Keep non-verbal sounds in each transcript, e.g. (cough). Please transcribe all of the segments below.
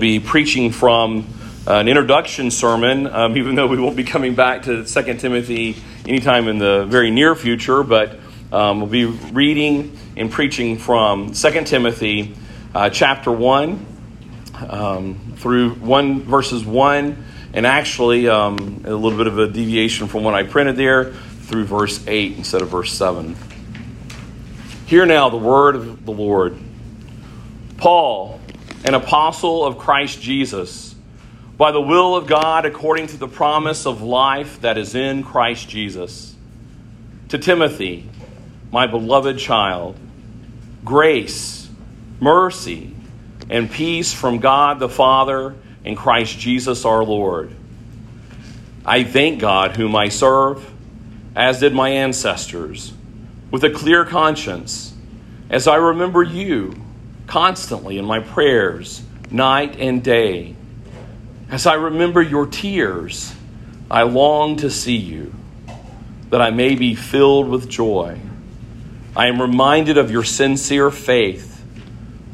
be preaching from an introduction sermon, um, (laughs) even though we won't be coming back to 2 Timothy anytime in the very near future, but um, we'll be reading and preaching from 2 Timothy uh, chapter 1 um, through 1 verses 1 and actually um, a little bit of a deviation from what I printed there through verse 8 instead of verse 7. Hear now the word of the Lord. Paul, an apostle of Christ Jesus, by the will of God, according to the promise of life that is in Christ Jesus. To Timothy, my beloved child, grace, mercy, and peace from God the Father and Christ Jesus our Lord. I thank God, whom I serve, as did my ancestors, with a clear conscience, as I remember you constantly in my prayers, night and day. As I remember your tears, I long to see you, that I may be filled with joy. I am reminded of your sincere faith,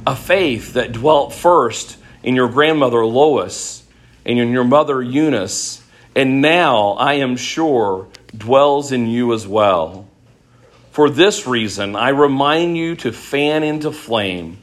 a faith that dwelt first in your grandmother Lois and in your mother Eunice, and now I am sure dwells in you as well. For this reason, I remind you to fan into flame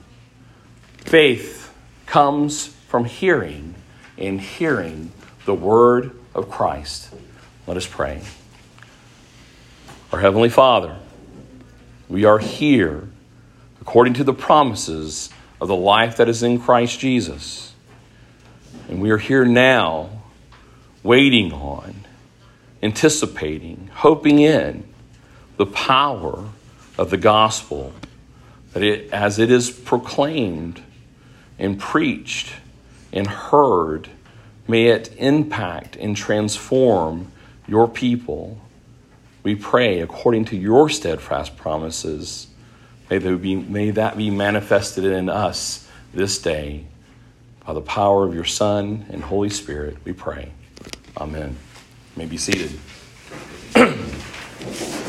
Faith comes from hearing, and hearing the word of Christ. Let us pray. Our Heavenly Father, we are here according to the promises of the life that is in Christ Jesus. And we are here now, waiting on, anticipating, hoping in the power of the gospel, that it, as it is proclaimed and preached and heard, may it impact and transform your people. We pray according to your steadfast promises. May, be, may that be manifested in us this day by the power of your Son and Holy Spirit, we pray. Amen. You may be seated. (clears throat)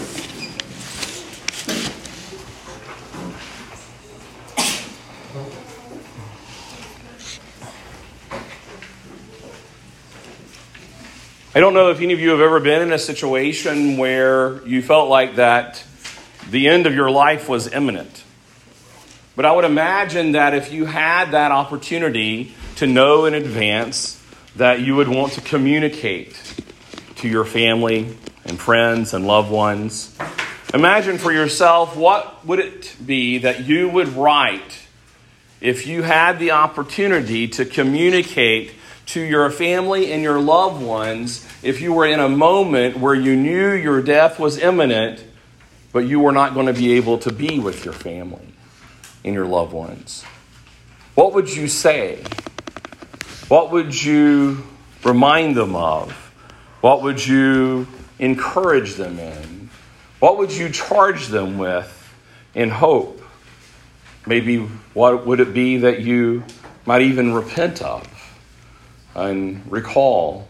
I don't know if any of you have ever been in a situation where you felt like that the end of your life was imminent. But I would imagine that if you had that opportunity to know in advance that you would want to communicate to your family and friends and loved ones, imagine for yourself what would it be that you would write if you had the opportunity to communicate to your family and your loved ones if you were in a moment where you knew your death was imminent, but you were not going to be able to be with your family and your loved ones? What would you say? What would you remind them of? What would you encourage them in? What would you charge them with in hope? Maybe what would it be that you might even repent of? And recall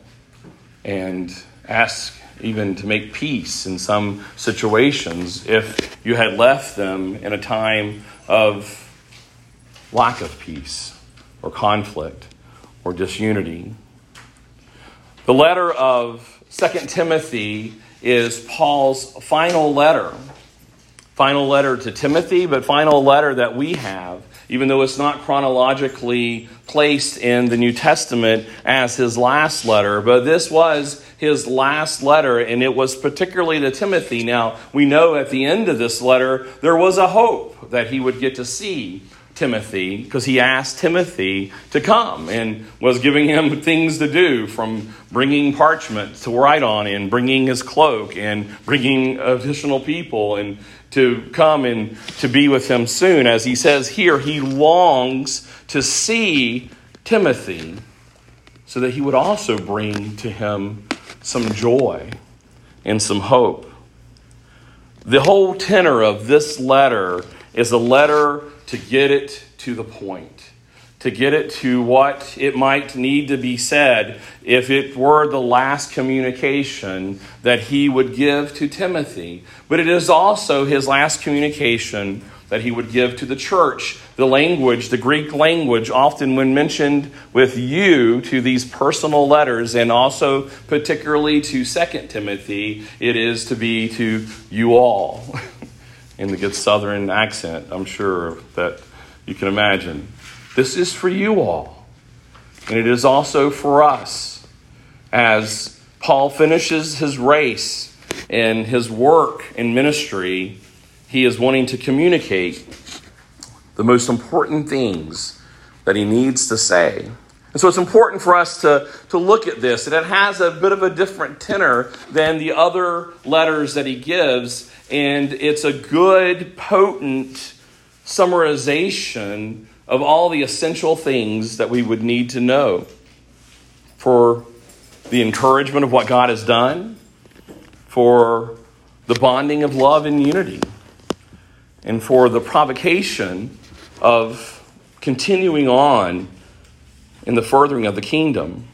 and ask even to make peace in some situations if you had left them in a time of lack of peace or conflict or disunity. The letter of 2 Timothy is Paul's final letter. Final letter to Timothy, but final letter that we have even though it's not chronologically placed in the New Testament as his last letter. But this was his last letter, and it was particularly to Timothy. Now, we know at the end of this letter, there was a hope that he would get to see Timothy because he asked Timothy to come and was giving him things to do from bringing parchment to write on and bringing his cloak and bringing additional people and to come and to be with him soon. As he says here, he longs to see Timothy so that he would also bring to him some joy and some hope. The whole tenor of this letter is a letter to get it to the point, to get it to what it might need to be said if it were the last communication that he would give to Timothy. But it is also his last communication that he would give to the church. The language, the Greek language, often when mentioned with you to these personal letters, and also particularly to Second Timothy, it is to be to you all. (laughs) In the good southern accent, I'm sure that you can imagine. This is for you all. And it is also for us as Paul finishes his race and his work in ministry he is wanting to communicate the most important things that he needs to say. And so it's important for us to, to look at this, and it has a bit of a different tenor than the other letters that he gives, and it's a good, potent summarization of all the essential things that we would need to know for the encouragement of what God has done, for the bonding of love and unity and for the provocation of continuing on in the furthering of the kingdom.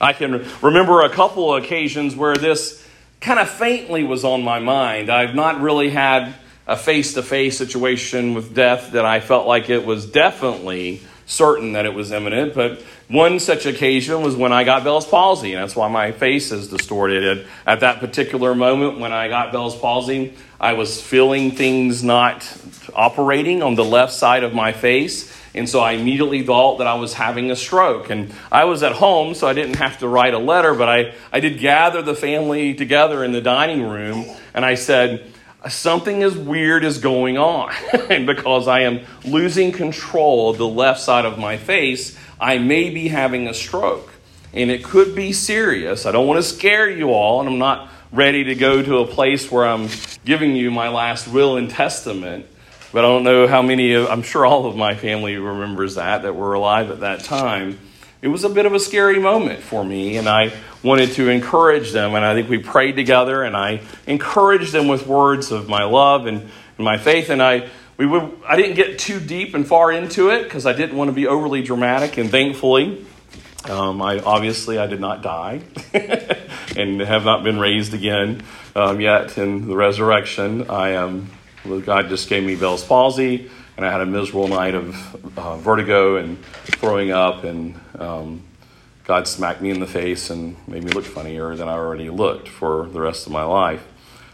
I can remember a couple of occasions where this kind of faintly was on my mind. I've not really had a face to face situation with death that I felt like it was definitely certain that it was imminent, but one such occasion was when I got Bell's palsy, and that's why my face is distorted. At that particular moment when I got Bell's palsy, I was feeling things not operating on the left side of my face. And so I immediately thought that I was having a stroke. And I was at home, so I didn't have to write a letter, but I, I did gather the family together in the dining room. And I said, Something as weird is going on. (laughs) and because I am losing control of the left side of my face, I may be having a stroke. And it could be serious. I don't want to scare you all, and I'm not ready to go to a place where I'm giving you my last will and testament. But I don't know how many of, I'm sure all of my family remembers that, that were alive at that time. It was a bit of a scary moment for me, and I wanted to encourage them. And I think we prayed together, and I encouraged them with words of my love and, and my faith. And I we would, I didn't get too deep and far into it because I didn't want to be overly dramatic. And thankfully, um, I obviously I did not die (laughs) and have not been raised again um, yet in the resurrection. I am um, God just gave me Bell's palsy, and I had a miserable night of uh, vertigo and throwing up, and um, God smacked me in the face and made me look funnier than I already looked for the rest of my life,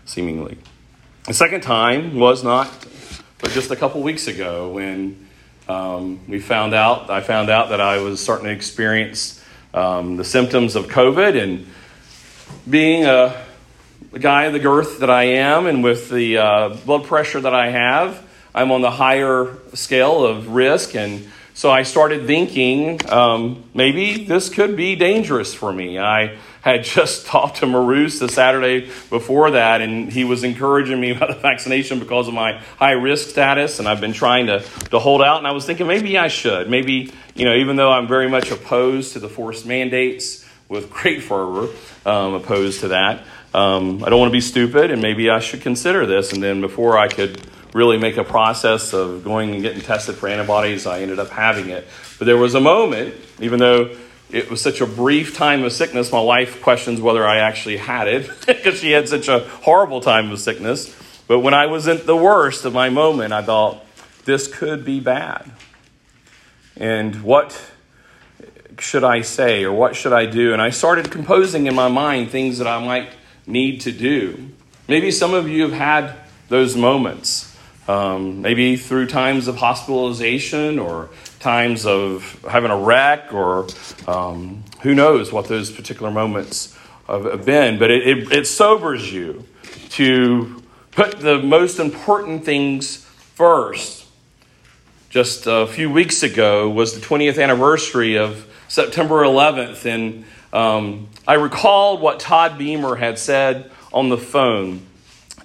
seemingly. The second time was not but just a couple weeks ago, when um, we found out, I found out that I was starting to experience um, the symptoms of COVID, and being a, a, guy of the girth that I am, and with the uh, blood pressure that I have, I'm on the higher scale of risk, and so I started thinking um, maybe this could be dangerous for me. I had (laughs) just talked to Maroos the Saturday before that, and he was encouraging me (laughs) about the vaccination because of my high risk status, and I've been trying to, to hold out. And I was thinking maybe I should. Maybe, you know, even though I'm very much opposed to the forced mandates with great fervor, um, opposed to that, um, I don't want to be stupid, and maybe I should consider this. And then before I could really make a process of going and getting tested for antibodies, I ended up having it. But there was a moment, even though it was such a brief time of sickness. My wife questions whether I actually had it (laughs) because she had such a horrible time of sickness. But when I was at the worst of my moment, I thought, this could be bad. And what should I say or what should I do? And I started composing in my mind things that I might need to do. Maybe some of you have had those moments. Um, maybe through times of hospitalization or times of having a wreck or um, who knows what those particular moments have been. But it, it, it sobers you to put the most important things first. Just a few weeks ago was the 20th anniversary of September 11th, and um, I recalled what Todd Beamer had said on the phone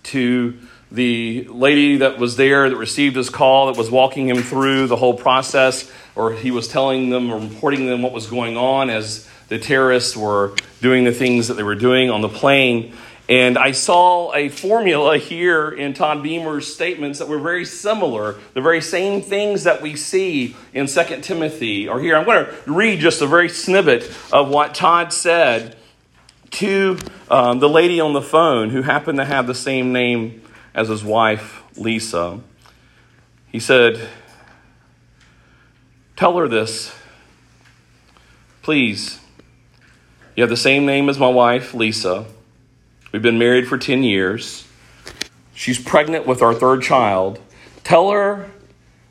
to the lady that was there that received his call that was walking him through the whole process or he was telling them or reporting them what was going on as the terrorists were doing the things that they were doing on the plane. And I saw a formula here in Todd Beamer's statements that were very similar. The very same things that we see in 2 Timothy are here. I'm going to read just a very snippet of what Todd said to um, the lady on the phone who happened to have the same name as his wife, Lisa. He said, Tell her this. Please. You have the same name as my wife, Lisa. We've been married for 10 years. She's pregnant with our third child. Tell her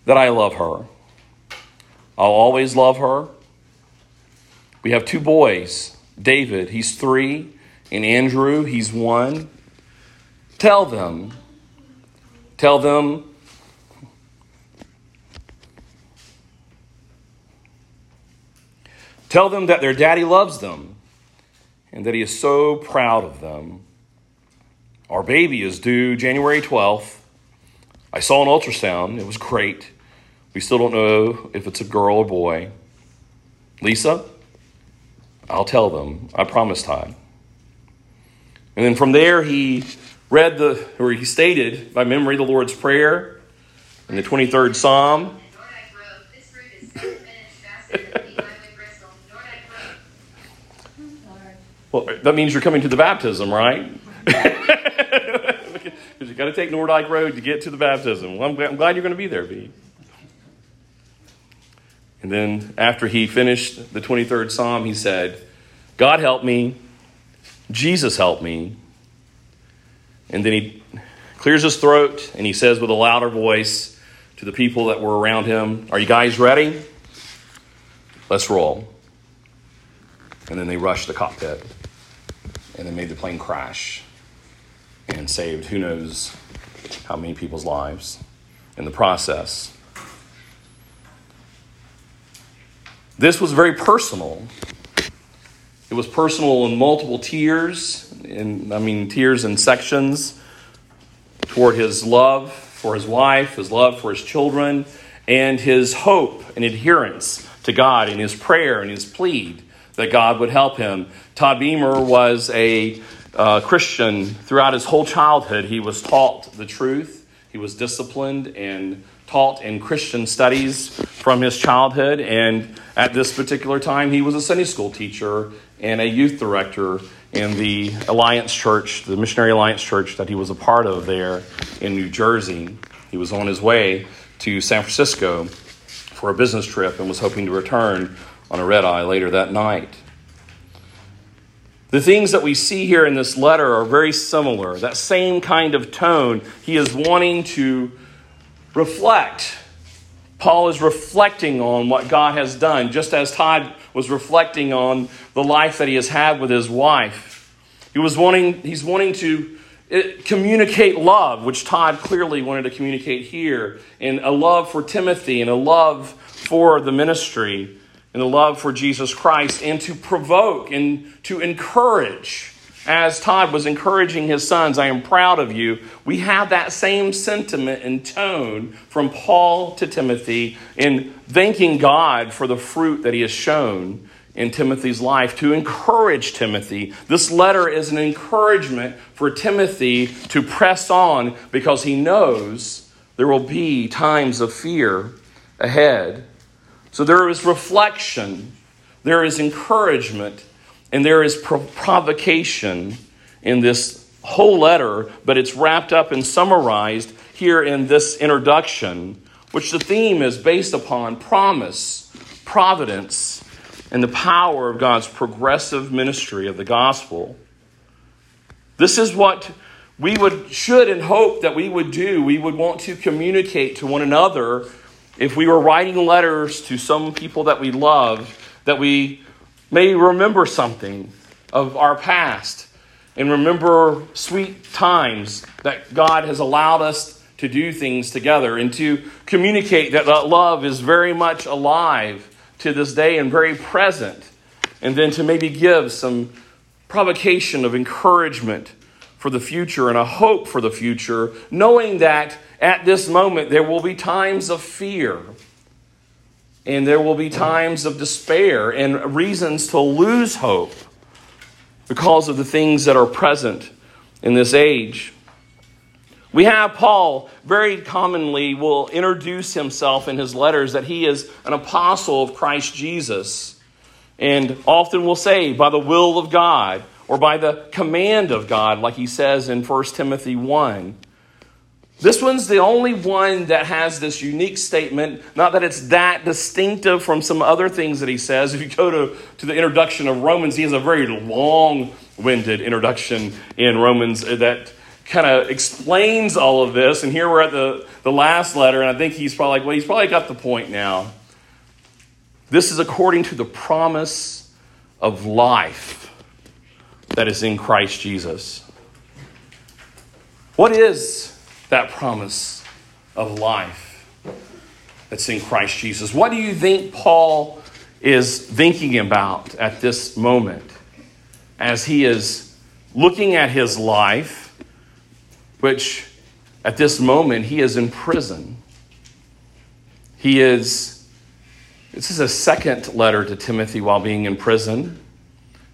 that I love her. I'll always love her. We have two boys David, he's three, and Andrew, he's one. Tell them, tell them Tell them that their daddy loves them and that he is so proud of them. Our baby is due January 12th. I saw an ultrasound. It was great. We still don't know if it's a girl or boy. Lisa, I'll tell them. I promise, Todd. And then from there, he read the, or he stated by memory the Lord's Prayer in the 23rd Psalm. (laughs) Well, that means you're coming to the baptism, right? (laughs) Because you got to take Nordike Road to get to the baptism. Well, I'm, glad, I'm glad you're going to be there, B. And then after he finished the 23rd Psalm, he said, God help me, Jesus help me. And then he clears his throat and he says with a louder voice to the people that were around him, Are you guys ready? Let's roll. And then they rushed the cockpit and then made the plane crash and saved who knows how many people's lives in the process. This was very personal. It was personal in multiple tiers, in, I mean, tiers and sections toward his love for his wife, his love for his children, and his hope and adherence to God in his prayer and his plead that God would help him. Todd Beamer was a uh, Christian throughout his whole childhood. He was taught the truth, he was disciplined and taught in Christian studies from his childhood. And at this particular time, he was a Sunday school teacher and a youth director in the Alliance Church, the Missionary Alliance Church that he was a part of there in New Jersey. He was on his way to San Francisco for a business trip and was hoping to return on a red eye later that night. The things that we see here in this letter are very similar. That same kind of tone. He is wanting to reflect. Paul is reflecting on what God has done, just as Todd was reflecting on the life that he has had with his wife. He was wanting, he's wanting to eh, communicate love, which Todd clearly wanted to communicate here, and a love for Timothy and a love for the ministry and the love for Jesus Christ and to provoke and to encourage. As Todd was encouraging his sons, I am proud of you. We have that same sentiment and tone from Paul to Timothy in thanking God for the fruit that he has shown in Timothy's life to encourage Timothy. This letter is an encouragement for Timothy to press on because he knows there will be times of fear ahead. So there is reflection, there is encouragement, and there is provocation in this whole letter, but it's wrapped up and summarized here in this introduction, which the theme is based upon promise, providence, and the power of God's progressive ministry of the gospel. This is what we would should and hope that we would do. We would want to communicate to one another if we were writing letters to some people that we love, that we may remember something of our past and remember sweet times that God has allowed us to do things together and to communicate that that love is very much alive to this day and very present. And then to maybe give some provocation of encouragement for the future and a hope for the future, knowing that at this moment there will be times of fear. and there will be times of despair and reasons to lose hope because of the things that are present in this age. We have Paul very commonly will introduce himself in his letters that he is an apostle of Christ Jesus. And often will say, by the will of God or by the command of God, like he says in 1 Timothy 1. This one's the only one that has this unique statement. Not that it's that distinctive from some other things that he says. If you go to, to the introduction of Romans, he has a very long winded introduction in Romans that kind of explains all of this. And here we're at the, the last letter, and I think he's probably like, well, he's probably got the point now. This is according to the promise of life that is in Christ Jesus. What is that promise of life that's in Christ Jesus. What do you think Paul is thinking about at this moment as he is looking at his life, which at this moment he is in prison? He is, this is a second letter to Timothy while being in prison.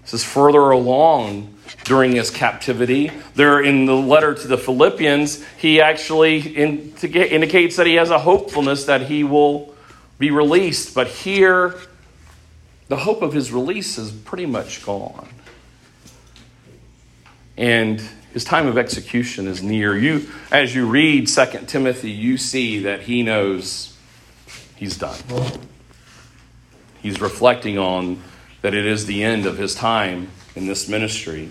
This is further along during his captivity. There, in the letter to the Philippians, he actually indicates that he has a hopefulness that he will be released. But here, the hope of his release is pretty much gone. And his time of execution is near. You, as you read 2 Timothy, you see that he knows he's done. He's reflecting on that it is the end of his time in this ministry.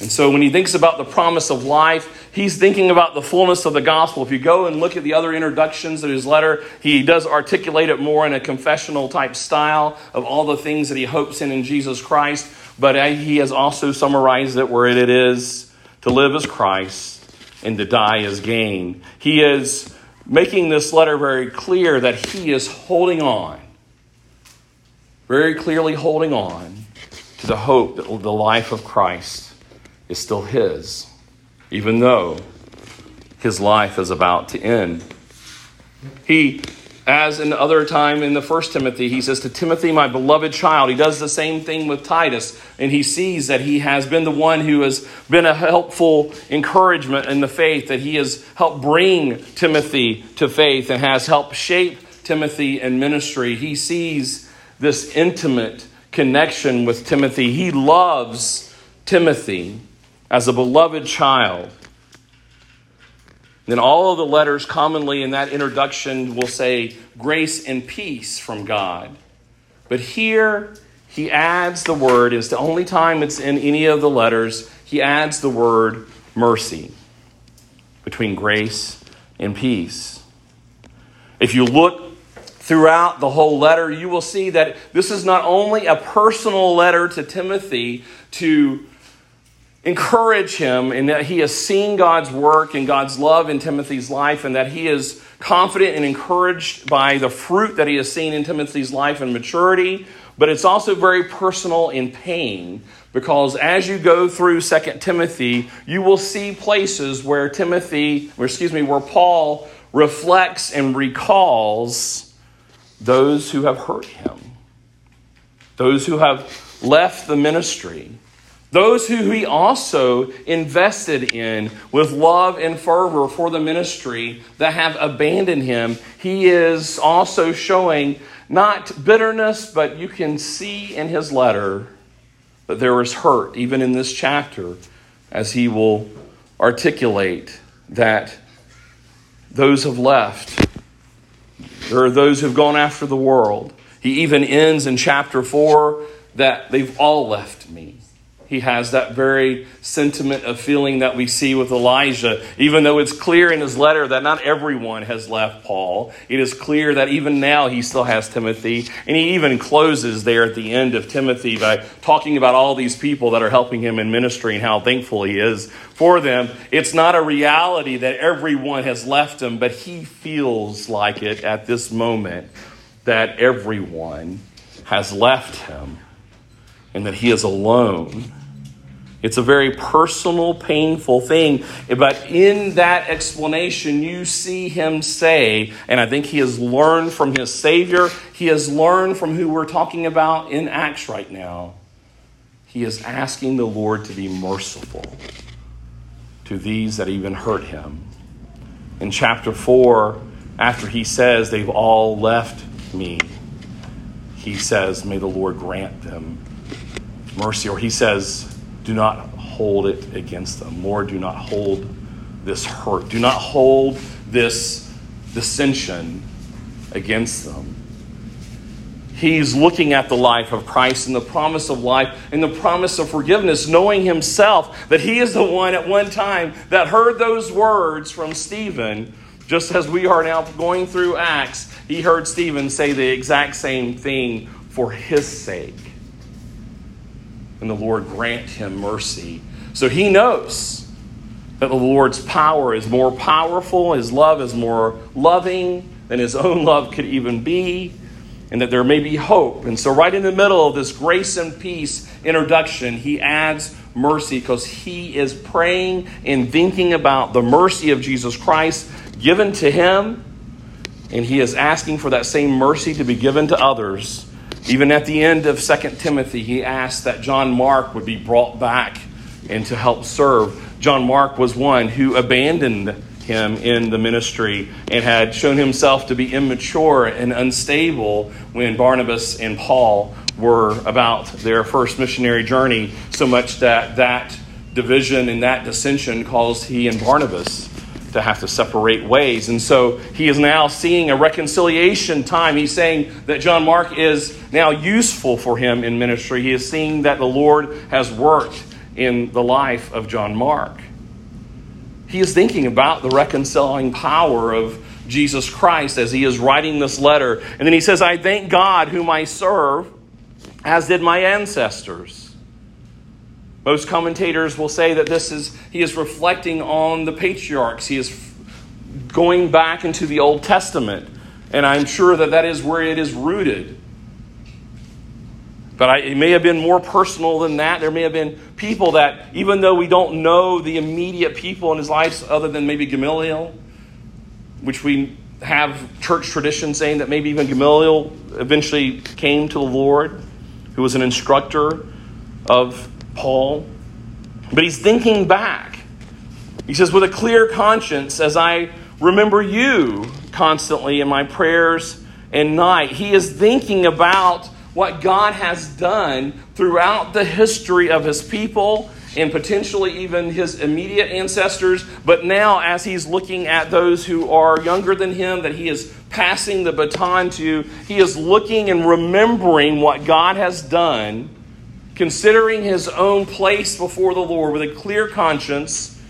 And so when he thinks about the promise of life, he's thinking about the fullness of the gospel. If you go and look at the other introductions of his letter, he does articulate it more in a confessional type style of all the things that he hopes in in Jesus Christ. But he has also summarized it where it is to live as Christ and to die as gain. He is making this letter very clear that he is holding on, very clearly holding on to the hope that the life of Christ is still his, even though his life is about to end. He, as in other time in the first Timothy, he says to Timothy, my beloved child, he does the same thing with Titus, and he sees that he has been the one who has been a helpful encouragement in the faith, that he has helped bring Timothy to faith and has helped shape Timothy in ministry. He sees this intimate connection with Timothy. He loves Timothy as a beloved child. Then all of the letters commonly in that introduction will say grace and peace from God. But here he adds the word, it's the only time it's in any of the letters, he adds the word mercy between grace and peace. If you look throughout the whole letter, you will see that this is not only a personal letter to Timothy to encourage him in that he has seen God's work and God's love in Timothy's life, and that he is confident and encouraged by the fruit that he has seen in Timothy's life and maturity. But it's also very personal in pain because as you go through Second Timothy, you will see places where Timothy, or excuse me, where Paul reflects and recalls those who have hurt him, those who have left the ministry those who he also invested in with love and fervor for the ministry that have abandoned him, he is also showing not bitterness, but you can see in his letter that there is hurt, even in this chapter, as he will articulate that those have left. There are those who have gone after the world. He even ends in chapter 4 that they've all left me. He has that very sentiment of feeling that we see with Elijah. Even though it's clear in his letter that not everyone has left Paul, it is clear that even now he still has Timothy. And he even closes there at the end of Timothy by talking about all these people that are helping him in ministry and how thankful he is for them. It's not a reality that everyone has left him, but he feels like it at this moment that everyone has left him and that he is alone It's a very personal, painful thing. But in that explanation, you see him say, and I think he has learned from his Savior, he has learned from who we're talking about in Acts right now. He is asking the Lord to be merciful to these that even hurt him. In chapter 4, after he says, They've all left me, he says, May the Lord grant them mercy. Or he says, Do not hold it against them. Lord, do not hold this hurt. Do not hold this dissension against them. He's looking at the life of Christ and the promise of life and the promise of forgiveness, knowing himself that he is the one at one time that heard those words from Stephen, just as we are now going through Acts. He heard Stephen say the exact same thing for his sake. And the Lord grant him mercy. So he knows that the Lord's power is more powerful, his love is more loving than his own love could even be and that there may be hope. And so, right in the middle of this grace and peace introduction, he adds mercy because he is praying and thinking about the mercy of Jesus Christ given to him, and he is asking for that same mercy to be given to others. Even at the end of 2 Timothy, he asked that John Mark would be brought back and to help serve. John Mark was one who abandoned him in the ministry and had shown himself to be immature and unstable when Barnabas and Paul were about their first missionary journey, so much that that division and that dissension caused he and Barnabas to have to separate ways. And so he is now seeing a reconciliation time. He's saying that John Mark is now useful for him in ministry. He is seeing that the Lord has worked in the life of John Mark. He is thinking about the reconciling power of Jesus Christ as he is writing this letter. And then he says, I thank God whom I serve, as did my ancestors. Most commentators will say that this is he is reflecting on the patriarchs. He is going back into the Old Testament. And I'm sure that that is where it is rooted. But I, it may have been more personal than that. There may have been people that, even though we don't know the immediate people in his life other than maybe Gamaliel, which we have church tradition saying that maybe even Gamaliel eventually came to the Lord, who was an instructor of Paul. But he's thinking back. He says, with a clear conscience, as I remember you constantly in my prayers and night, he is thinking about what God has done throughout the history of his people and potentially even his immediate ancestors. But now, as he's looking at those who are younger than him, that he is passing the baton to, he is looking and remembering what God has done, considering his own place before the Lord with a clear conscience.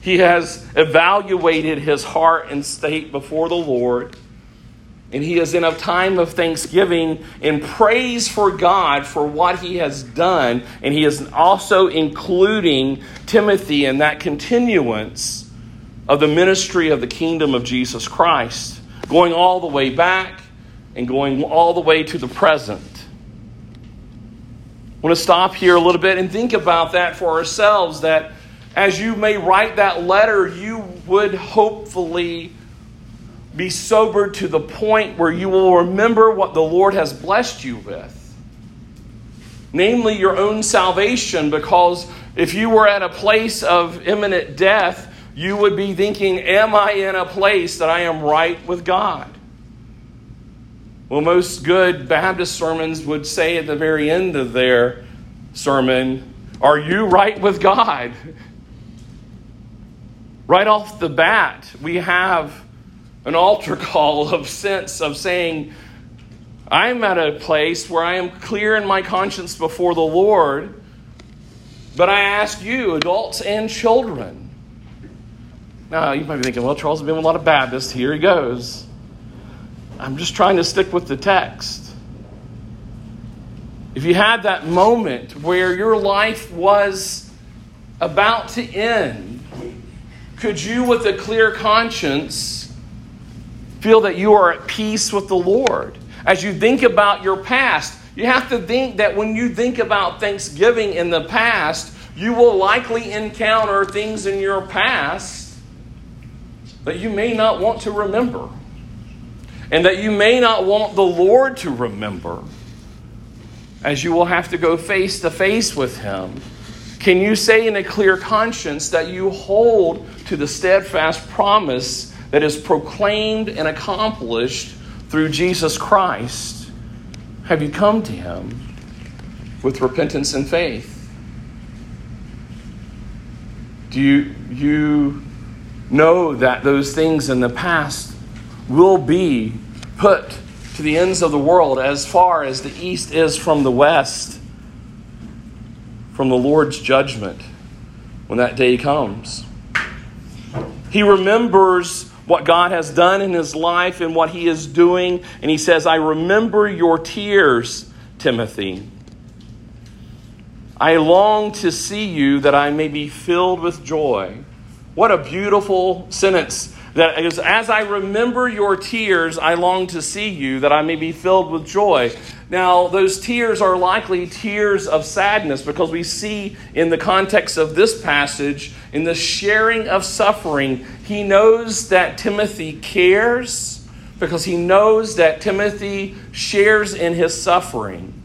He has evaluated his heart and state before the Lord. And he is in a time of thanksgiving and praise for God for what he has done. And he is also including Timothy in that continuance of the ministry of the kingdom of Jesus Christ, going all the way back and going all the way to the present. I want to stop here a little bit and think about that for ourselves that as you may write that letter, you would hopefully be sobered to the point where you will remember what the Lord has blessed you with. Namely, your own salvation, because if you were at a place of imminent death, you would be thinking, Am I in a place that I am right with God? Well, most good Baptist sermons would say at the very end of their sermon, Are you right with God? Right off the bat, we have an altar call of sense of saying, I'm at a place where I am clear in my conscience before the Lord, but I ask you, adults and children. Now, you might be thinking, well, Charles has been with a lot of Baptists. Here he goes. I'm just trying to stick with the text. If you had that moment where your life was about to end, could you, with a clear conscience, feel that you are at peace with the Lord. As you think about your past, you have to think that when you think about Thanksgiving in the past, You will likely encounter things in your past that you may not want to remember, and that you may not want the Lord to remember, as you will have to go face to face with Him. Can you say in a clear conscience that you hold to the steadfast promise that is proclaimed and accomplished through Jesus Christ? Have you come to Him with repentance and faith? Do you, you know that those things in the past will be put to the ends of the world as far as the east is from the west, from the Lord's judgment when that day comes? He remembers what God has done in his life and what he is doing. And he says, I remember your tears, Timothy. I long to see you that I may be filled with joy. What a beautiful sentence. That is, as I remember your tears, I long to see you that I may be filled with joy. Now, those tears are likely tears of sadness because we see in the context of this passage, in the sharing of suffering, he knows that Timothy cares because he knows that Timothy shares in his suffering.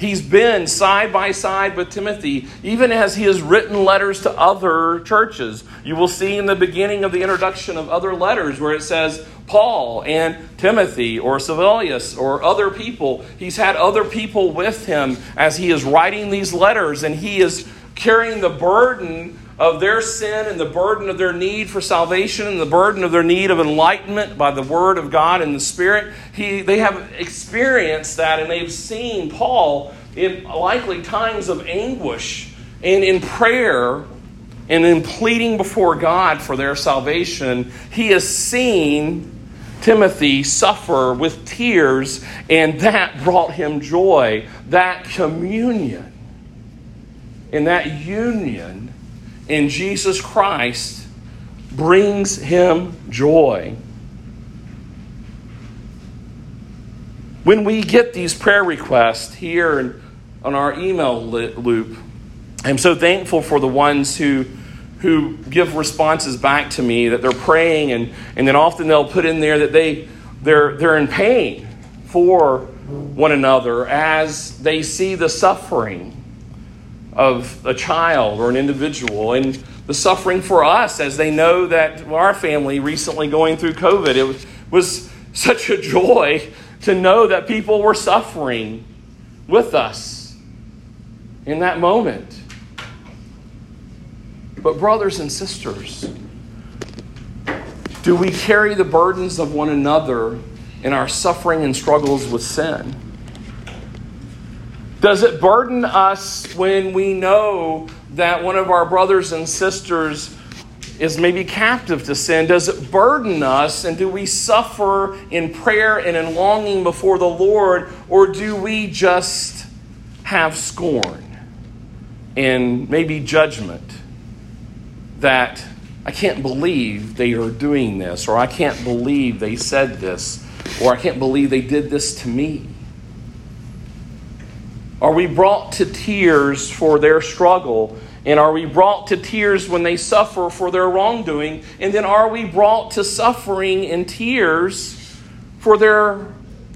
He's been side by side with Timothy, even as he has written letters to other churches. You will see in the beginning of the introduction of other letters where it says Paul and Timothy or Silvanus or other people. He's had other people with him as he is writing these letters, and he is carrying the burden of their sin and the burden of their need for salvation and the burden of their need of enlightenment by the Word of God and the Spirit. He, they have experienced that and they've seen Paul in likely times of anguish and in prayer and in pleading before God for their salvation. He has seen Timothy suffer with tears, and that brought him joy. That communion and that union in Jesus Christ brings him joy. When we get these prayer requests here on our email loop, I'm so thankful for the ones who who give responses back to me that they're praying and, and then often they'll put in there that they they're they're in pain for one another as they see the suffering of a child or an individual and the suffering for us as they know that our family recently going through COVID, it was, such a joy to know that people were suffering with us in that moment. But, brothers and sisters, do we carry the burdens of one another in our suffering and struggles with sin? Does it burden us when we know that one of our brothers and sisters is maybe captive to sin? Does it burden us? And do we suffer in prayer and in longing before the Lord? Or do we just have scorn and maybe judgment that I can't believe they are doing this, or I can't believe they said this, or I can't believe they did this to me? Are we brought to tears for their struggle? And are we brought to tears when they suffer for their wrongdoing? And then are we brought to suffering and tears for their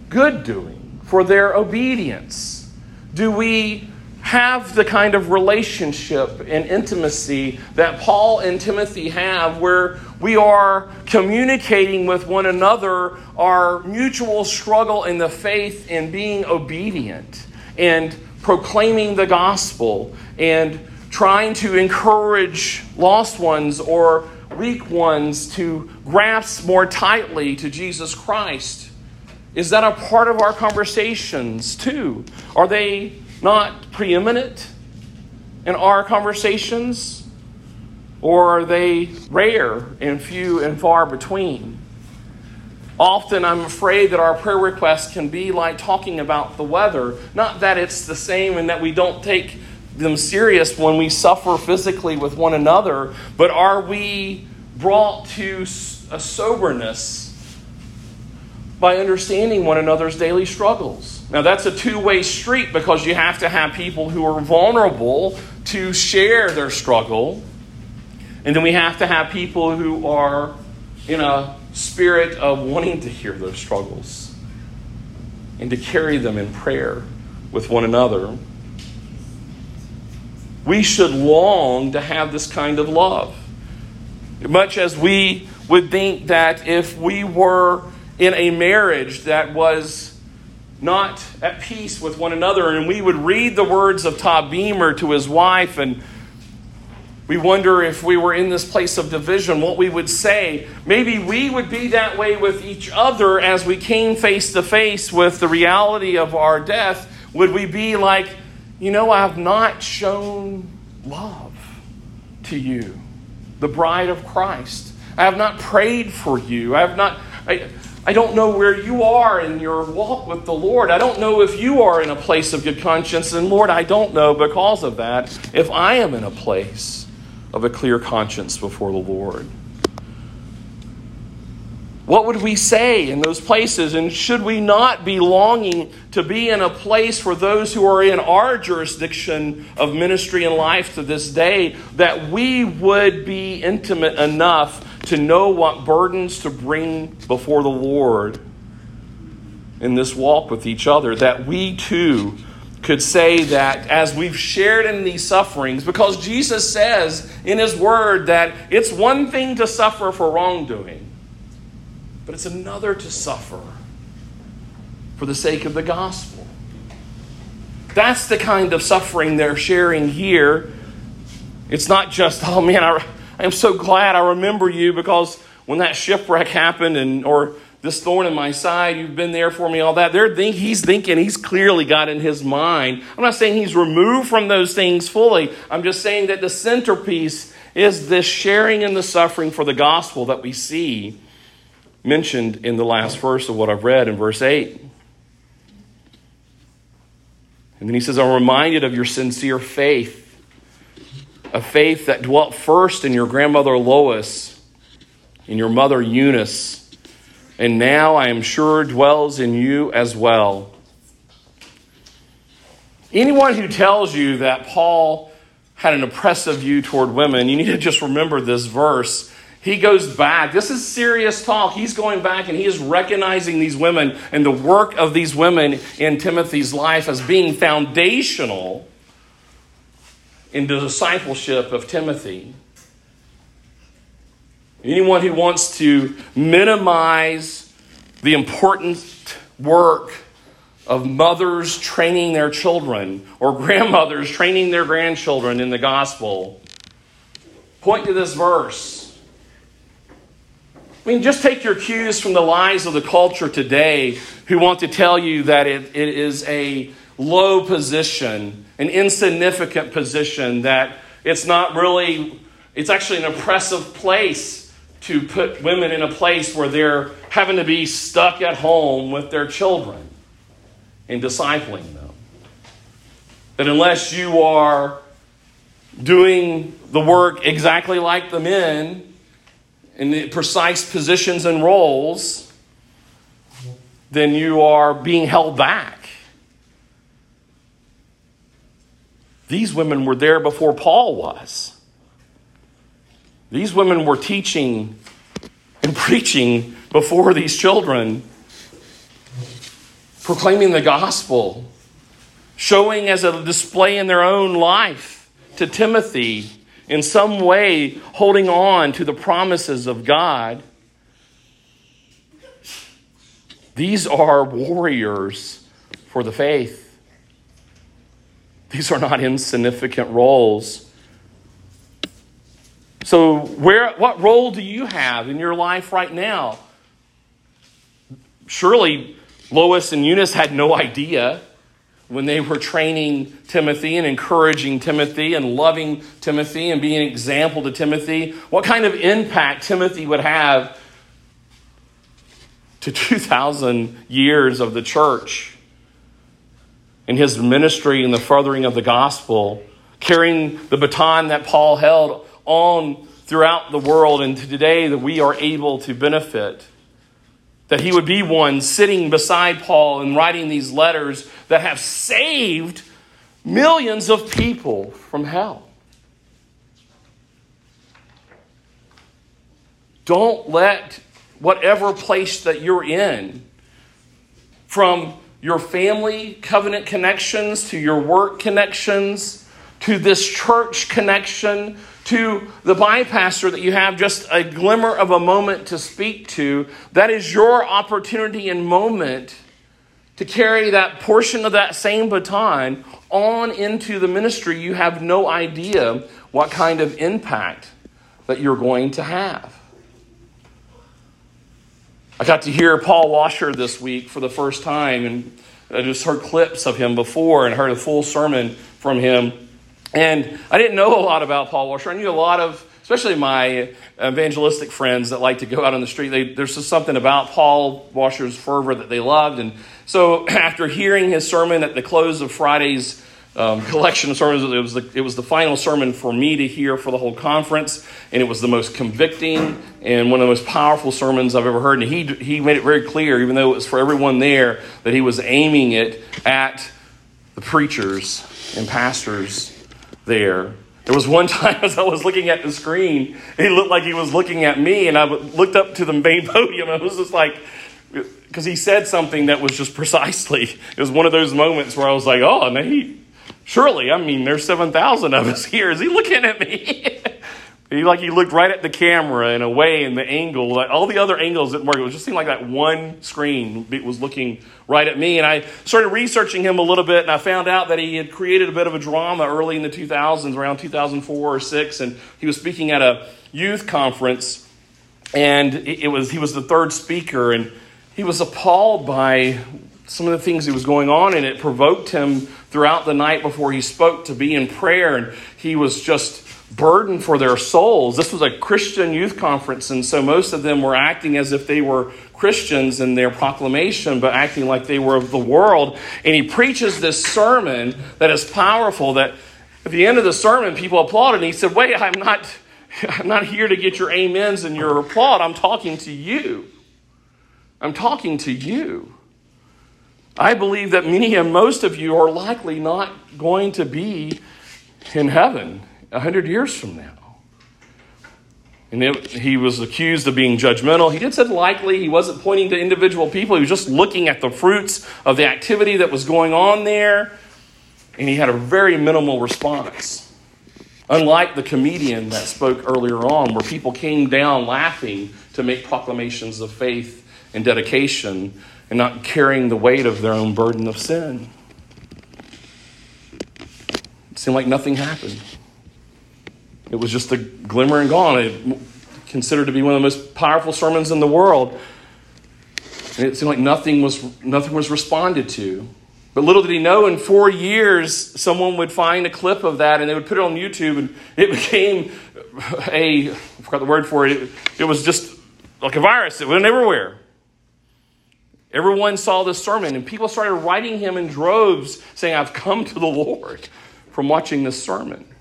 good doing, for their obedience? Do we have the kind of relationship and intimacy that Paul and Timothy have, where we are communicating with one another our mutual struggle in the faith and being obedient? And proclaiming the gospel and trying to encourage lost ones or weak ones to grasp more tightly to Jesus Christ? Is that a part of our conversations too? Are they not preeminent in our conversations? Or are they rare and few and far between? Often I'm afraid that our prayer requests can be like talking about the weather. Not that it's the same and that we don't take them serious when we suffer physically with one another, but are we brought to a soberness by understanding one another's daily struggles? Now, that's a two way street because you have to have people who are vulnerable to share their struggle. And then we have to have people who are in a spirit of wanting to hear those struggles and to carry them in prayer with one another. We should long to have this kind of love. Much as we would think that if we were in a marriage that was not at peace with one another. And we would read the words of Todd Beamer to his wife, and we wonder if we were in this place of division, what we would say. Maybe we would be that way with each other as we came face to face with the reality of our death. Would we be like, you know, I have not shown love to you, the bride of Christ. I have not prayed for you. I have not. I, I don't know where you are in your walk with the Lord. I don't know if you are in a place of good conscience. And Lord, I don't know because of that if I am in a place of a clear conscience before the Lord. What would we say in those places? And should we not be longing to be in a place for those who are in our jurisdiction of ministry and life to this day that we would be intimate enough to know what burdens to bring before the Lord in this walk with each other, that we too could say that as we've shared in these sufferings, because Jesus says in His Word that it's one thing to suffer for wrongdoing, but it's another to suffer for the sake of the gospel. That's the kind of suffering they're sharing here. It's not just, oh man, I I am so glad I remember you because when that shipwreck happened and or this thorn in my side, you've been there for me, all that. They're think, he's thinking, he's clearly got in his mind. I'm not saying he's removed from those things fully. I'm just saying that the centerpiece is this sharing in the suffering for the gospel that we see mentioned in the last verse of what I've read in verse 8. And then he says, I'm reminded of your sincere faith a faith that dwelt first in your grandmother Lois, in your mother Eunice, and now I am sure dwells in you as well. Anyone who tells you that Paul had an oppressive view toward women, you need to just remember this verse. He goes back. This is serious talk. He's going back and he is recognizing these women and the work of these women in Timothy's life as being foundational in the discipleship of Timothy. Anyone who wants to minimize the important work of mothers training their children or grandmothers training their grandchildren in the gospel, point to this verse. I mean, just take your cues from the lies of the culture today who want to tell you that it, it is a low position, an insignificant position, that it's not really, it's actually an oppressive place to put women in a place where they're having to be stuck at home with their children and discipling them. That unless you are doing the work exactly like the men in the precise positions and roles, then you are being held back. These women were there before Paul was. These women were teaching and (laughs) preaching before these children, proclaiming the gospel, showing as a display in their own life to Timothy, in some way holding on to the promises of God. These are warriors for the faith. These are not insignificant roles. So, where, what role do you have in your life right now? Surely Lois and Eunice had no idea when they were training Timothy and encouraging Timothy and loving Timothy and being an example to Timothy, what kind of impact Timothy would have to 2,000 years of the church in his ministry and the furthering of the gospel, carrying the baton that Paul held on throughout the world and to today that we are able to benefit that he would be one sitting beside Paul and writing these letters that have saved millions of people from hell. Don't let whatever place that you're in, from your family covenant connections to your work connections to this church connection to the bypasser that you have just a glimmer of a moment to speak to, that is your opportunity and moment to carry that portion of that same baton on into the ministry. You have no idea what kind of impact that you're going to have. I got to hear Paul Washer this week for the first time, and I just heard clips of him before and heard a full sermon from him. And I didn't know a lot about Paul Washer. I knew a lot of, especially my evangelistic friends that like to go out on the street. They, there's just something about Paul Washer's fervor that they loved. And so (clears throat) after hearing his sermon at the close of Friday's um, collection of sermons, it was, the, it was the final sermon for me to hear for the whole conference. And it was the most convicting and one of the most powerful sermons I've ever heard. And he, he made it very clear, even though it was for everyone there, that he was aiming it at the preachers and pastors there. There was one (laughs) time as I was looking at the screen, he looked like he was looking at me, and I looked up to the main (laughs) podium. And I was just like, because he said something that was just precisely. It was one of those moments where I was like, oh, and he, surely, I mean, there's 7,000 of us here. Is he looking at me? (laughs) He like he looked right at the camera in a way, in the angle, like all the other angles didn't work. It just seemed like that one screen was looking right at me. And I started researching him a little bit, and I found out that he had created a bit of a drama early in the 2000s, around 2004 or six, and he was speaking at a youth conference, and it was he was the third speaker, and he was appalled by some of the things that was going on, and it provoked him throughout the night before he spoke to be in prayer, and he was just burden for their souls. This was a Christian youth conference, and so most of them were acting as if they were Christians in their proclamation, but acting like they were of the world. And he preaches this sermon that is powerful. That at the end of the sermon, people applauded. And he said, "Wait, I'm not, (laughs) I'm not here to get your amens and your applaud. I'm talking to you. I'm talking to you." I believe that many and most of you are likely not going to be in heaven 100 years from now. And it, he was accused of being judgmental. He did say likely. He wasn't pointing to individual people. He was just looking at the fruits of the activity that was going on there. And he had a very minimal response. Unlike the comedian that spoke earlier on, where people came down laughing to make proclamations of faith and dedication and not carrying the weight of their own burden of sin. It seemed like nothing happened. It was just a glimmer and gone. It considered to be one of the most powerful sermons in the world. And it seemed like nothing was, nothing was responded to. But little did he know, in four years, someone would find a clip of that and they would put it on YouTube, and it (laughs) became a, I forgot the word for it, it, it was just like a virus. It went everywhere. Everyone saw this sermon, and people started writing him in droves saying, I've come to the (laughs) Lord from watching this sermon.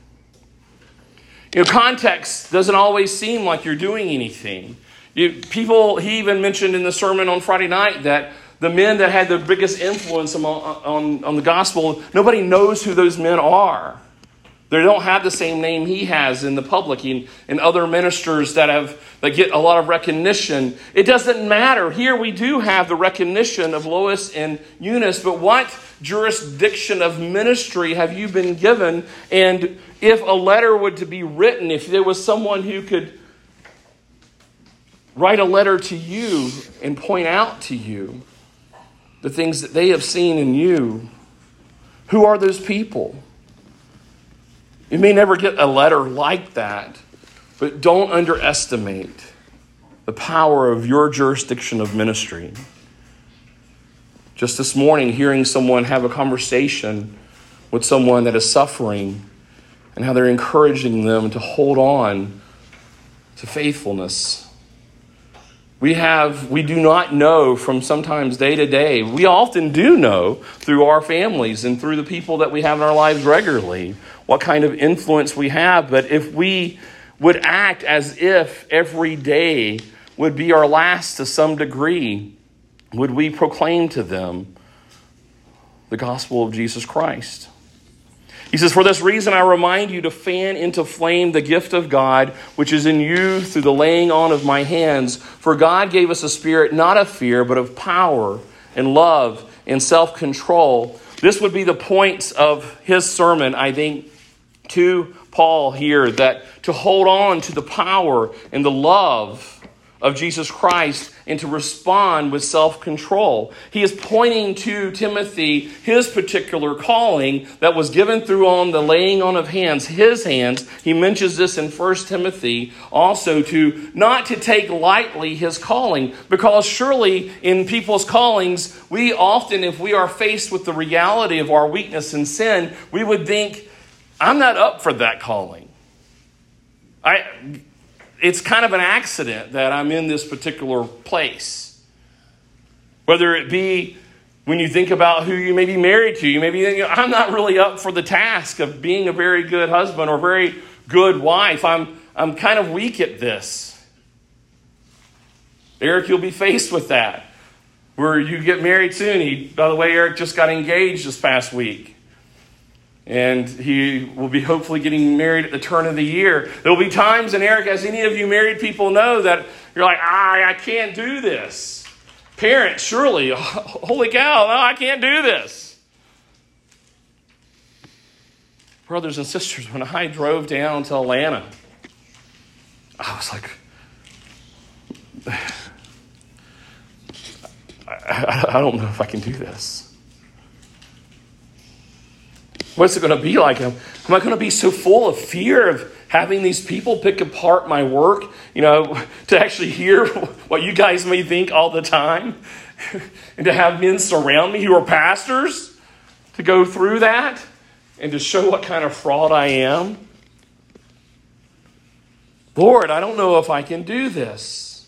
You know, context doesn't always seem like you're doing anything. You, people, he even mentioned in the sermon on Friday night that the men that had the biggest influence on, on, on the gospel, nobody knows who those men are. They don't have the same name he has in the public and, and other ministers that have that get a lot of recognition. It doesn't matter. Here we do have the recognition of Lois and Eunice, but what jurisdiction of ministry have you been given? And if a letter were to be written, if there was someone who could write a letter to you and point out to you the things that they have seen in you, who are those people? You may never get a letter like that, but don't underestimate the power of your jurisdiction of ministry. Just this morning, hearing someone have a conversation with someone that is suffering and how they're encouraging them to hold on to faithfulness. We have, we do not know from sometimes day to day. We often do know through our families and through the people that we have in our lives regularly what kind of influence we have. But if we would act as if every day would be our last to some degree, would we proclaim to them the gospel of Jesus Christ? He says, For this reason I remind you to fan into flame the gift of God, which is in you through the laying on of my hands. For God gave us a spirit not of fear, but of power and love and self control. This would be the points of his sermon, I think, to Paul here that to hold on to the power and the love of Jesus Christ and to respond with self control. He is pointing to Timothy his particular calling that was given through on the laying on of hands, his hands. He mentions this in 1 Timothy also to not to take lightly his calling, because surely in people's callings, we often, if we are faced with the reality of our weakness and sin, we would think, I'm not up for that calling. I it's kind of an accident that I'm in this particular place. Whether it be when you think about who you may be married to, you may be thinking, I'm not really up for the task of being a very good husband or very good wife. I'm, I'm kind of weak at this. Eric, you'll be faced with that. Where you get married soon. He, by the way, Eric just got engaged this past week and he will be hopefully getting married at the turn of the year. There will be times, and Eric, as any of you married people know, that you're like, ah, I can't do this. Parents, surely, (laughs) holy cow, no, I can't do this. Brothers and sisters, when I drove down to Atlanta, I was like, (sighs) I, I don't know if I can do this. What's it going to be like? Am, I going to be so full of fear of having these people pick apart my work, you know, (laughs) to actually hear (laughs) what you guys may think all the time? (laughs) and to have men surround me who are pastors to go through that and to show what kind of fraud I am? Lord, I don't know if I can do this.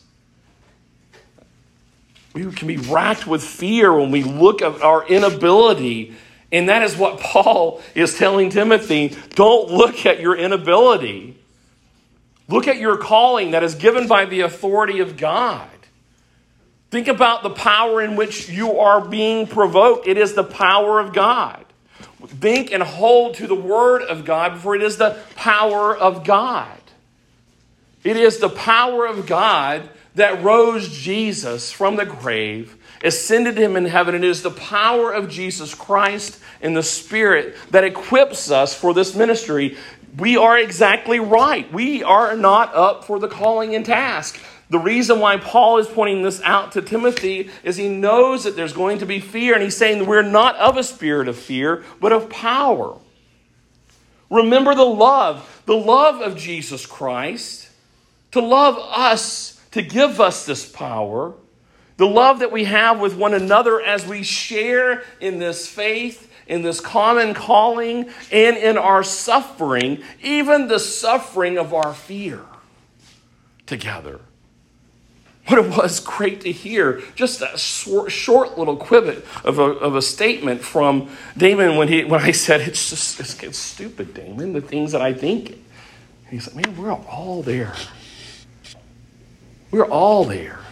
We can be racked with fear when we look at our inability and that is what Paul is telling Timothy. Don't look at your inability. Look at your calling that is given by the authority of God. Think about the power in which you are being provoked. It is the power of God. Think and hold to the word of God, for it is the power of God. It is the power of God that rose Jesus from the grave ascended him in heaven. It is the power of Jesus Christ and the Spirit that equips us for this ministry. We are exactly right. We are not up for the calling and task. The reason why Paul is pointing this out to Timothy is he knows that there's going to be fear, and he's saying that we're not of a spirit of fear, but of power. Remember the love, the love of Jesus Christ, to love us, to give us this power the love that we have with one another as we share in this faith, in this common calling, and in our suffering, even the suffering of our fear together. What it was great to hear, just a short, little quibbit of a, of a statement from Damon when, he, when I said, It's just it's, it's stupid, Damon, the things that I think. He's like, Man, we're all there. We're all there.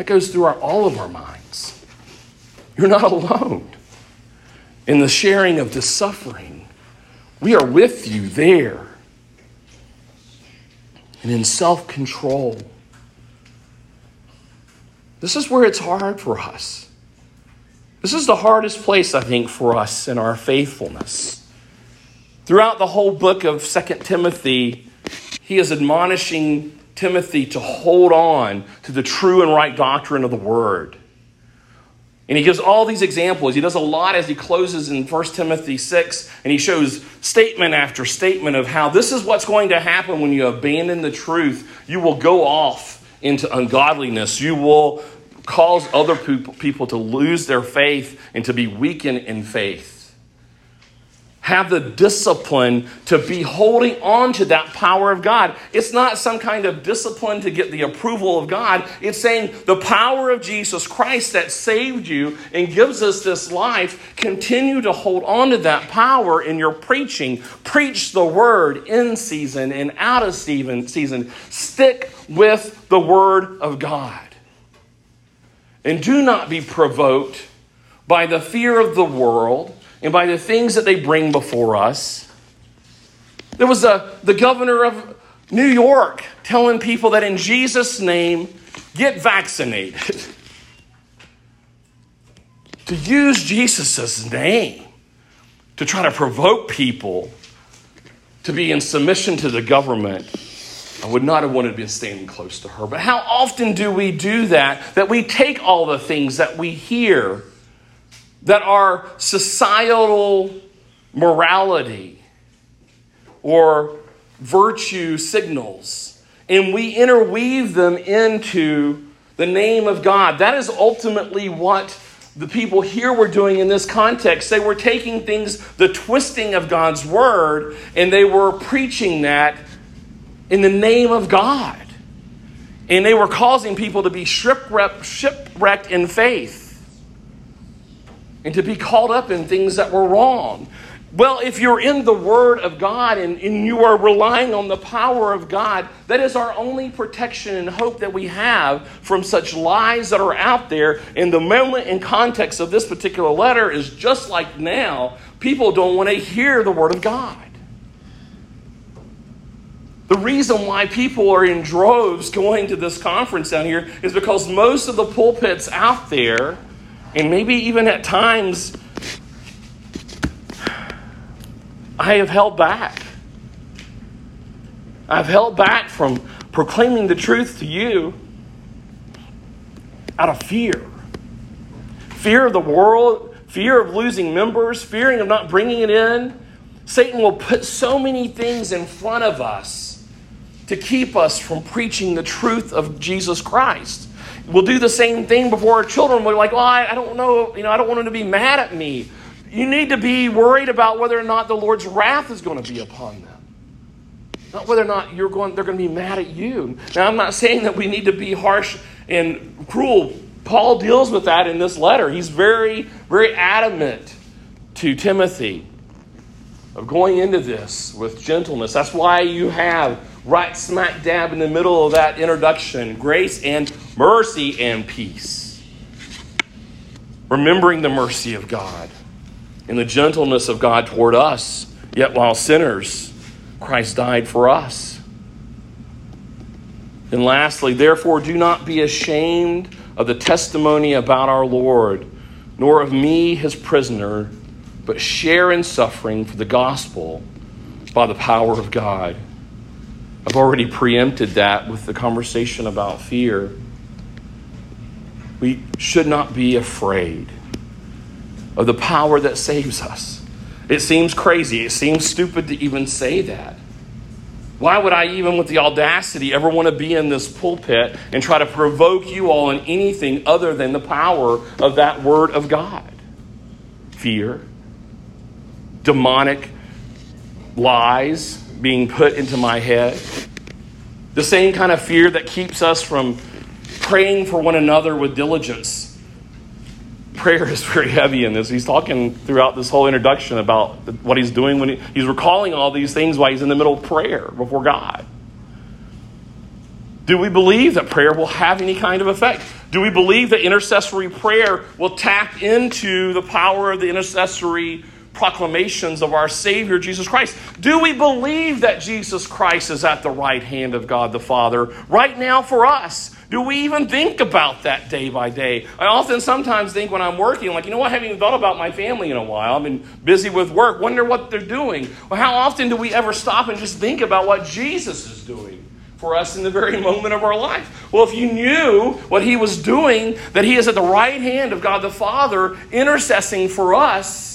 That goes through our, all of our minds. You're not alone in the sharing of the suffering. We are with you there. And in self control. This is where it's hard for us. This is the hardest place, I think, for us in our faithfulness. Throughout the whole book of Second Timothy, he is admonishing Timothy to hold on to the true and right doctrine of the word. And he gives all these examples. He does a lot as he closes in 1 Timothy 6, and he shows statement after statement of how this is what's going to happen when you abandon the truth. You will go off into ungodliness. You will cause other people to lose their faith and to be weakened in faith. Have the discipline to be holding on to that power of God. It's not some kind of discipline to get the approval of God. It's saying the power of Jesus Christ that saved you and gives us this life, continue to hold on to that power in your preaching. Preach the word in season and out of season. Stick with the word of God. And do not be provoked by the fear of the world and by the things that they bring before us. There was a, the governor of New York telling people that in Jesus' name, get vaccinated. (laughs) to use Jesus' name to try to provoke people to be in submission to the government, I would not have wanted to be standing close to her. But how often do we do that? That we take all the things that we hear that are societal morality or virtue signals, and we interweave them into the name of God. That is ultimately what the people here were doing in this context. They were taking things, the twisting of God's word, and they were preaching that in the name of God. And they were causing people to be shipwrecked in faith and to be caught up in things that were wrong. Well, if you're in the Word of God and, and you are relying on the power of God, that is our only protection and hope that we have from such lies that are out there. And the moment and context of this particular letter is just like now, people don't want to hear the Word of God. The reason why people are in droves going to this conference down here is because most of the pulpits out there and maybe even at times, I have held back. I've held back from proclaiming the truth to you out of fear fear of the world, fear of losing members, fearing of not bringing it in. Satan will put so many things in front of us to keep us from preaching the truth of Jesus Christ. We'll do the same thing before our children. We're like, well, I, I don't know, you know, I don't want them to be mad at me. You need to be worried about whether or not the Lord's wrath is going to be upon them. Not whether or not you're going, they're going to be mad at you. Now, I'm not saying that we need to be harsh and cruel. Paul deals with that in this letter. He's very, very adamant to Timothy of going into this with gentleness. That's why you have right smack dab in the middle of that introduction grace and mercy and peace. Remembering the mercy of God and the gentleness of God toward us, yet while sinners, Christ died for us. And lastly, therefore, do not be ashamed of the testimony about our Lord, nor of me, his prisoner, but share in suffering for the gospel by the power of God. I've already preempted that with the conversation about fear. We should not be afraid of the power that saves us. It seems crazy. It seems stupid to even say that. Why would I, even with the audacity, ever want to be in this pulpit and try to provoke you all in anything other than the power of that Word of God? Fear, demonic lies, being put into my head. The same kind of fear that keeps us from praying for one another with diligence. Prayer is (laughs) very heavy in this. He's talking throughout this whole introduction about what he's doing when he, he's recalling all these things while he's in the middle of prayer before God. Do we believe that prayer will have any kind of effect? Do we believe that intercessory prayer will tap into the power of the intercessory proclamations of our Savior Jesus Christ. Do we believe that Jesus Christ is at the right hand of God the Father right now for us? Do we even think about that day by day? I often sometimes think when I'm working, like, you know what, I haven't even thought about my family in a while. I've been busy with work, wonder what they're doing. Well, how often do we ever stop and just think about what Jesus is doing? For us in the very moment of our life. Well, if you knew what he was doing, that he is at the right hand of God the Father, intercessing for us,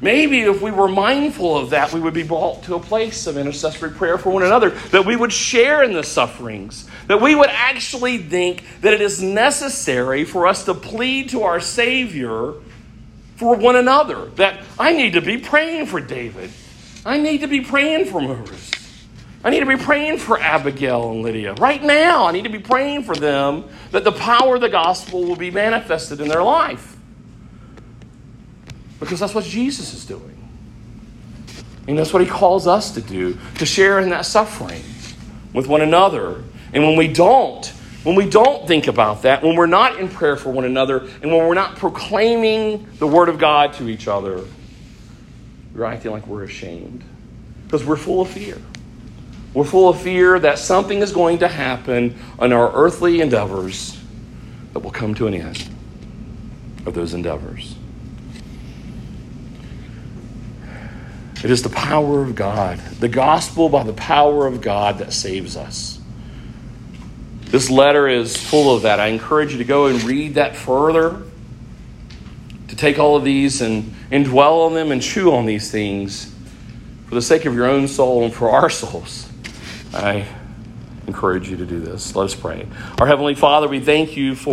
Maybe if we were mindful of that, we would be brought to a place of intercessory prayer for one another, that we would share in the sufferings, that we would actually think that it is necessary for us to plead to our Savior for one another. That I need to be praying for David. I need to be praying for Maurice. I need to be praying for Abigail and Lydia. Right now, I need to be praying for them that the power of the gospel will be manifested in their life. Because that's what Jesus is doing. And that's what he calls us to do, to share in that suffering with one another. And when we don't, when we don't think about that, when we're not in prayer for one another, and when we're not proclaiming the Word of God to each other, we're acting like we're ashamed. Because we're full of fear. We're full of fear that something is going to happen on our earthly endeavors that will come to an end of those endeavors. It is the power of God, the gospel by the power of God that saves us. This letter is full of that. I encourage you to go and read that further, to take all of these and, and dwell on them and chew on these things for the sake of your own soul and for our (laughs) souls. I encourage you to do this. Let us pray. Our Heavenly Father, we thank you for.